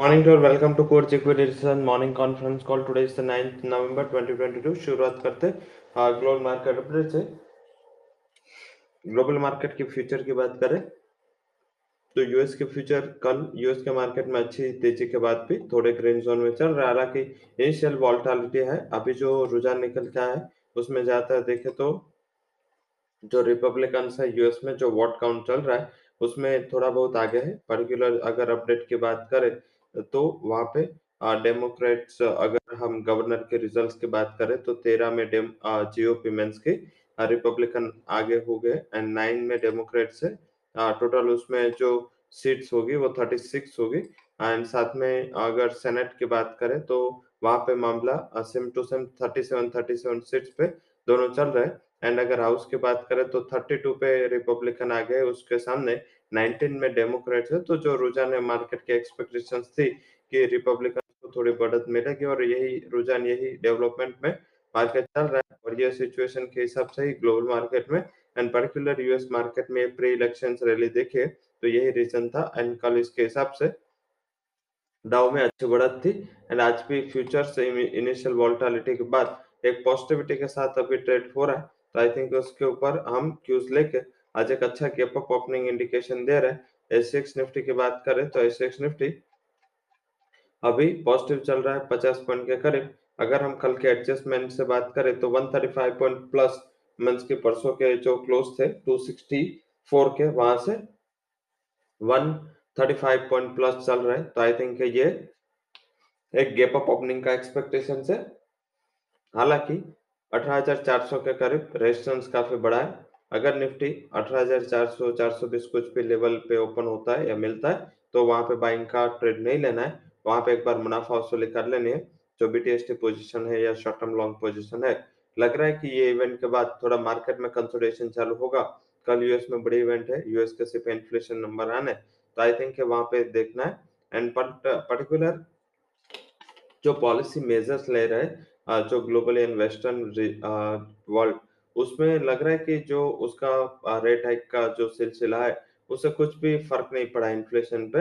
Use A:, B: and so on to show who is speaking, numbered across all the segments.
A: To all, welcome to Core Equity Research morning conference call. Today is the 9th November 2022. शुरुआत करते global market update से। Global market के future की बात करें। तो यूएस के फ्यूचर कल यूएस के मार्केट में अच्छी तेज़ी के बाद भी थोड़े ग्रीन जोन में चल रहा है। हालाँकि इनिशियल वॉल्टालिटी है। अभी जो रुझान निकल के आया है उसमें ज़्यादातर देखे तो जो रिपब्लिकन है यूएस में जो वोट काउंट चल रहा है उसमें थोड़ा बहुत आगे है। पर्टिकुलर अगर अपडेट की बात करें तो वहाँ पे डेमोक्रेट्स अगर हम गवर्नर के रिजल्ट्स की बात करें तो तेरह में डेम जीओपी मेंस के रिपब्लिकन आगे हो गए एंड नाइन में डेमोक्रेट्स है। टोटल उसमें जो सीट्स होगी, वो थर्टी सिक्स होगी। एंड साथ में अगर सेनेट की बात करें तो वहाँ पे मामला same to same thirty seven thirty seven seats पे दोनों चल रहे हैं। एंड अगर हाउस की बात करें तो 32 पे रिपब्लिकन आ गए, उसके सामने 19 में डेमोक्रेट्स है तो जो रुझान है मार्केट के एक्सपेक्टेशंस थी कि रिपब्लिकन को थोड़ी बढ़त मिलेगी और यही रुझान, यही डेवलपमेंट में मार्केट चल रहा है। और ये सिचुएशन के हिसाब से ही ग्लोबल मार्केट में एंड पर्टिकुलर यूएस मार्केट में प्री इलेक्शन रैली देखे तो यही रीजन था। एंड कल इसके हिसाब से डाउ में अच्छी बढ़त थी। एंड आज भी फ्यूचर से इनिशियल वॉल्टालिटी के बाद एक पॉजिटिविटी के साथ अभी ट्रेड हो रहा है। तो आई थिंक उसके ऊपर हम क्यूज लेके आज एक अच्छा गैप अप ओपनिंग इंडिकेशन दे रहे हैं। एसएक्स निफ्टी की बात करें तो एसएक्स निफ्टी अभी पॉजिटिव चल रहा है 50 पॉइंट के करीब। अगर हम कल के एडजस्टमेंट से बात करें तो 135 पॉइंट प्लस मंथ के परसों के जो क्लोज थे 264 के वहाँ से 135 पॉइंट प्लस चल रहे हैं। तो आई थिंक ये एक गैप अप ओपनिंग का एक्सपेक्टेशन है हालाँकि 18,400 के करीब रेजिस्टेंस काफ़ी बड़ा है। अगर निफ्टी 18,400 420 कुछ भी लेवल पे ओपन होता है या मिलता है तो वहाँ पे बाइंग का ट्रेड नहीं लेना है। वहाँ पे एक बार मुनाफा वसूली कर लेनी है जो बीटीएसटी पोजीशन है या शॉर्ट टर्म लॉन्ग पोजीशन है। लग रहा है कि ये इवेंट के बाद थोड़ा मार्केट में कंसोलिडेशन चालू होगा। कल यूएस में बड़ी इवेंट है यूएस के सिर्फ़ इन्फ्लेशन नंबर आने। तो आई थिंक वहाँ पे देखना है। एंड पर्टिकुलर जो पॉलिसी मेजर्स ले रहे हैं जो ग्लोबल एंड वेस्टर्न वर्ल्ड उसमें लग रहा है कि जो उसका रेट हाइक का जो सिलसिला है, उससे कुछ भी फ़र्क नहीं पड़ा इन्फ्लेशन पे।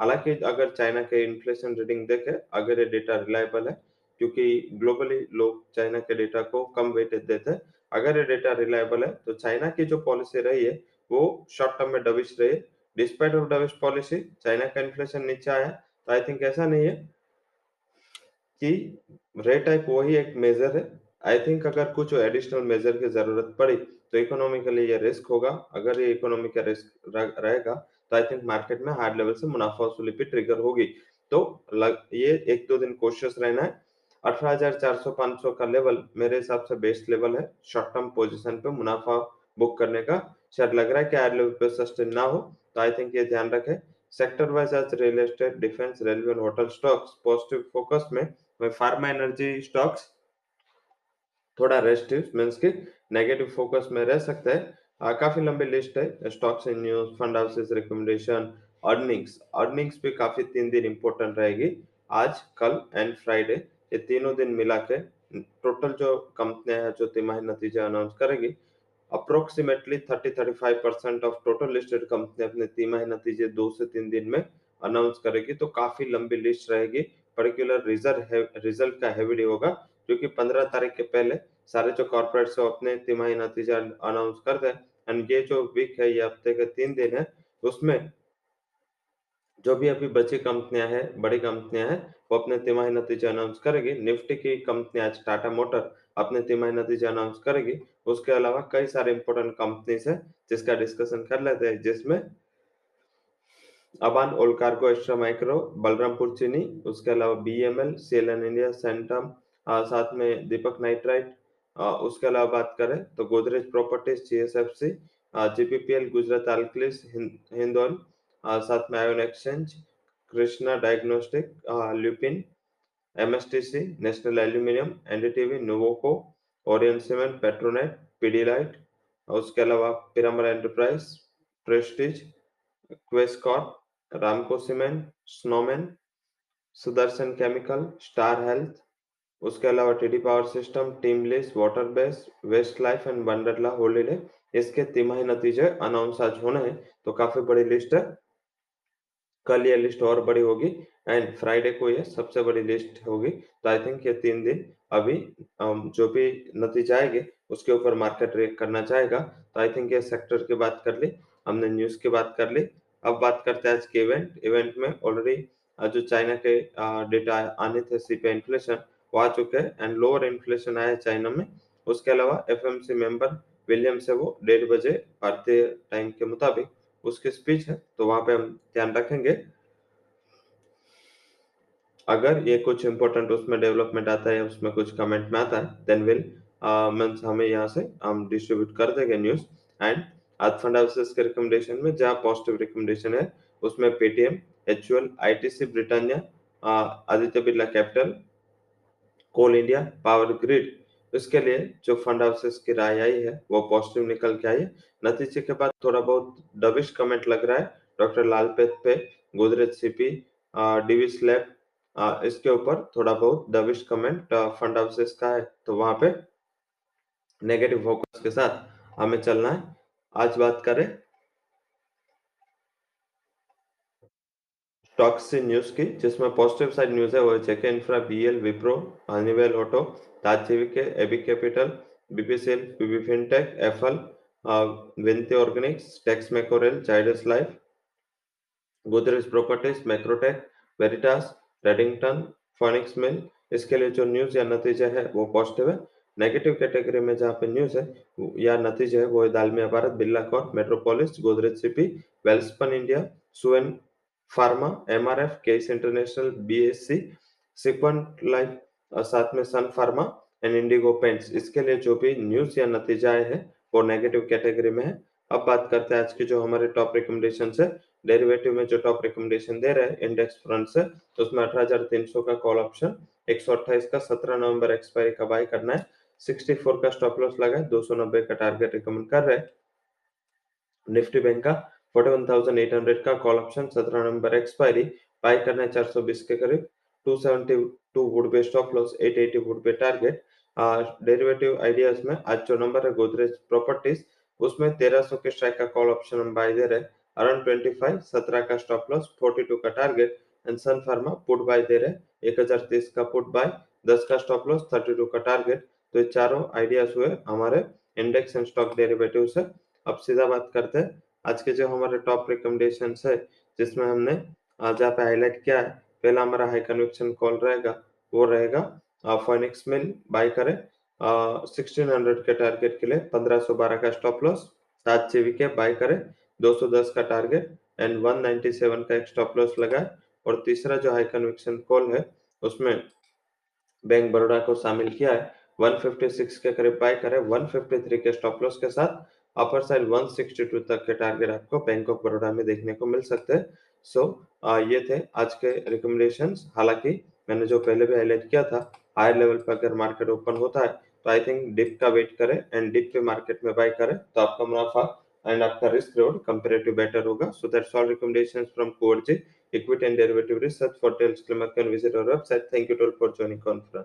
A: हालाँकि अगर चाइना के इन्फ्लेशन रीडिंग देखे, अगर ये डेटा रिलायबल है, क्योंकि ग्लोबली लोग चाइना के डेटा को कम वेटेज देते हैं। अगर ये डेटा रिलायबल है तो चाइना की जो पॉलिसी रही है, वो शॉर्ट टर्म में डविश रही है। Despite of dovish policy China का इन्फ्लेशन नीचे आया। तो आई थिंक ऐसा नहीं है कि रेट हाइक वही एक मेजर है। आई थिंक अगर कुछ एडिशनल मेजर की ज़रूरत पड़ी तो इकोनॉमी के लिए ये रिस्क होगा। अगर ये इकोनॉमी का रिस्क रहेगा तो आई थिंक मार्केट में हार्ड लेवल से मुनाफा वसूली भी ट्रिगर होगी। तो लग, ये एक दो दिन कोशिश रहना है। अठारह हज़ार चार सौ पाँच सौ का लेवल मेरे हिसाब से बेस्ट लेवल है। शॉर्ट टर्म पोजिशन पे मुनाफा बुक करने का शायद लग रहा है कि हार्ड लेवल पे सस्टेन ना हो तो आई थिंक ये ध्यान रखें। सेक्टर वाइज आज real estate defence railway hotel stocks positive focus में। फार्मा एनर्जी स्टॉक्स थोड़ा रेस्टिव मीन्स की नेगेटिव फोकस में रह सकता है। आ, काफ़ी लंबी लिस्ट है stocks in news fund houses recommendation earnings earnings भी काफ़ी तीन दिन इंपॉर्टेंट रहेगी। आज कल एंड फ्राइडे ये तीनों दिन मिला के टोटल जो कंपनियाँ हैं जो तिमाही नतीजे अनाउंस करेगी approximately 30-35 percent of total listed company अपने तिमाही नतीजे दो से तीन दिन में अनाउंस करेगी। तो काफ़ी लंबी लिस्ट रहेगी। पर्टिकुलर रिज़ल्ट रिज़ल्ट का हेवी होगा। क्योंकि पंद्रह तारीख के पहले सारे जो कॉर्पोरेट से अपने तिमाही नतीजा अनाउंस कर दे एंड ये जो वीक है, ये हफ़्ते के तीन दिन है, उसमें जो भी अभी बची कंपनियाँ हैं, बड़ी कंपनियाँ हैं, वो अपने तिमाही नतीजे अनाउंस करेगी। निफ्टी की कंपनी आज टाटा मोटर अपने तिमाही नतीजे अनाउंस करेगी। उसके अलावा कई सारे इंपोर्टेंट कंपनीज़ है जिसका डिस्कशन कर लेते हैं, जिसमें अबान ओलकार्गो एक्स्ट्रा माइक्रो, बलरामपुर चीनी, उसके अलावा B M L CLN India Centum साथ में दीपक नाइट्राइट उसके अलावा बात करें तो Godrej Properties G S F C GPPL Gujarat Alkalis Hindol साथ में ion exchange Krishna diagnostic lupin MSTC national aluminium NDTV Nuvoco Orion cement Petronet Pidilite उसके अलावा Piramal Enterprise Prestige Quess Corp Ramco cement snowman Sudarshan chemical star health उसके अलावा TD power system TeamLease water base, waste life and Wonderla holiday इसके तिमाही नतीजे announce आज होने हैं। तो काफ़ी बड़ी लिस्ट है। कल ये लिस्ट और बड़ी होगी एंड फ्राइडे को ये सबसे बड़ी लिस्ट होगी। तो आई थिंक ये तीन दिन अभी जो भी नतीजे आएँगे, उसके ऊपर मार्केट रिएक्ट करना चाहेगा। तो आई थिंक ये सेक्टर की बात कर ली, हमने न्यूज़ की बात कर ली। अब बात करते हैं आज के इवेंट इवेंट में ऑलरेडी जो चाइना के डेटा आने थे, सीपीआई इन्फ्लेशन वो आ चुके हैं एंड लोअर इन्फ्लेशन आया चाइना में। उसके अलावा एफएमसी मेंबर विलियम से वो, डेढ़ बजे भारतीय टाइम के मुताबिक उसकी स्पीच है तो वहाँ पे हम ध्यान रखेंगे। अगर ये कुछ इंपॉर्टेंट उसमें डेवलपमेंट आता है उसमें कुछ कमेंट में आता है देन विल मीन्स हमें यहाँ से हम डिस्ट्रीब्यूट कर देंगे न्यूज़ एंड आज फंड के रिकमेंडेशन में जहाँ पॉजिटिव रिकमेंडेशन है, उसमें Paytm HUL ITC Britannia Aditya Birla Capital Coal India, Power Grid इसके लिए जो फंड हाउसेस की राय आई है, वो पॉजिटिव निकल के आई है। नतीजे के बाद थोड़ा बहुत डबिश कमेंट लग रहा है, डॉक्टर लालपेत पे, गोदरेज सीपी डीवी स्लैब इसके ऊपर थोड़ा बहुत डबिश कमेंट फंड हाउसेस का है तो वहाँ पे नेगेटिव फोकस के साथ हमें चलना है। आज बात करें स्टॉक्स न्यूज़ की, जिसमें पॉजिटिव साइड न्यूज़ है, वो JK Infra BL Wipro Honeywell Auto Taj GVK AB Capital BPCL BB Fintech FL Vinati Organics Tex मैकोरेल Zydus Life Godrej Properties Macrotech Veritas Redington Phoenix Mill इसके लिए जो news या नतीजे है, वो पॉजिटिव है। नेगेटिव कैटेगरी में जहाँ पे न्यूज़ है या नतीजे है, वो Dalmia Bharat Birla Corp Metropolis Godrej CP Welspun India Suven Pharma MRF KEC International BSC Sequent Life साथ में Sun Pharma and Indigo Paints इसके लिए जो भी न्यूज़ या नतीजा आए हैं, वो नेगेटिव कैटेगरी में है। अब बात करते हैं आज की जो हमारे टॉप रिकमेंडेशन है। डेरिवेटिव में जो टॉप रिकमेंडेशन दे रहे हैं इंडेक्स फ्रंट से तो उसमें अठारह का कॉल ऑप्शन एक का सत्रह नवंबर एक्सपायरी का बाय करना है। 64 का स्टॉप लॉस लगा है 290 का टारगेट रिकमेंड कर रहे हैं। निफ्टी बैंक का 41,800 का call option 17 number expiry buy करना है 420 के करीब 272 would be stop loss 880 would be target derivative ideas में आज जो नंबर है गोदरेज प्रॉपर्टीज़ उसमें 1300 के स्ट्राइक का कॉल ऑप्शन हम बाय दे रहे हैं अराउंड 25 17 का स्टॉप लॉस 42 का target and Sun Pharma put buy दे रहे 1030 का पुट बाय 10 का स्टॉप लॉस 32 का टारगेट तो ये चारों आइडियाज़ हुए हमारे इंडेक्स एंड स्टॉक डेरिवेटिव से। अब सीधा बात करते हैं आज के जो हमारे टॉप रिकमेंडेशन है, जिसमें हमने आज आप हाईलाइट किया है, पहला हमारा हाई कन्विक्शन कॉल रहेगा, वो रहेगा फोनिक्स मिल बाय करें। सिक्सटीन हंड्रेड के टारगेट के लिए पंद्रह सौ बारह का स्टॉप लॉस सात जीबी के बाय करें, दो सौ दस का target and one ninety seven का एक स्टॉप लॉस लगाए। और तीसरा जो हाई कन्विक्शन कॉल है, उसमें बैंक बड़ौदा को शामिल किया है 156 के करीब बाय करें 153 के स्टॉप लॉस के साथ। अपर साइड 162 तक के टारगेट आपको बैंक ऑफ़ बड़ौदा में देखने को मिल सकते हैं। सो so, ये थे आज के रिकमेंडेशन हालाँकि मैंने जो पहले भी हाईलाइट किया था हायर लेवल पर अगर मार्केट ओपन होता है तो आई थिंक डिप का वेट करें एंड डिप पे मार्केट में बाय करें तो आपका मुनाफा एंड आपका रिस्क रिवॉर्ड कंपेरेटिव बेटर होगा। So that's all recommendations from कोर्जी equity and derivative research for details claim can visit our website thank you all for joining conference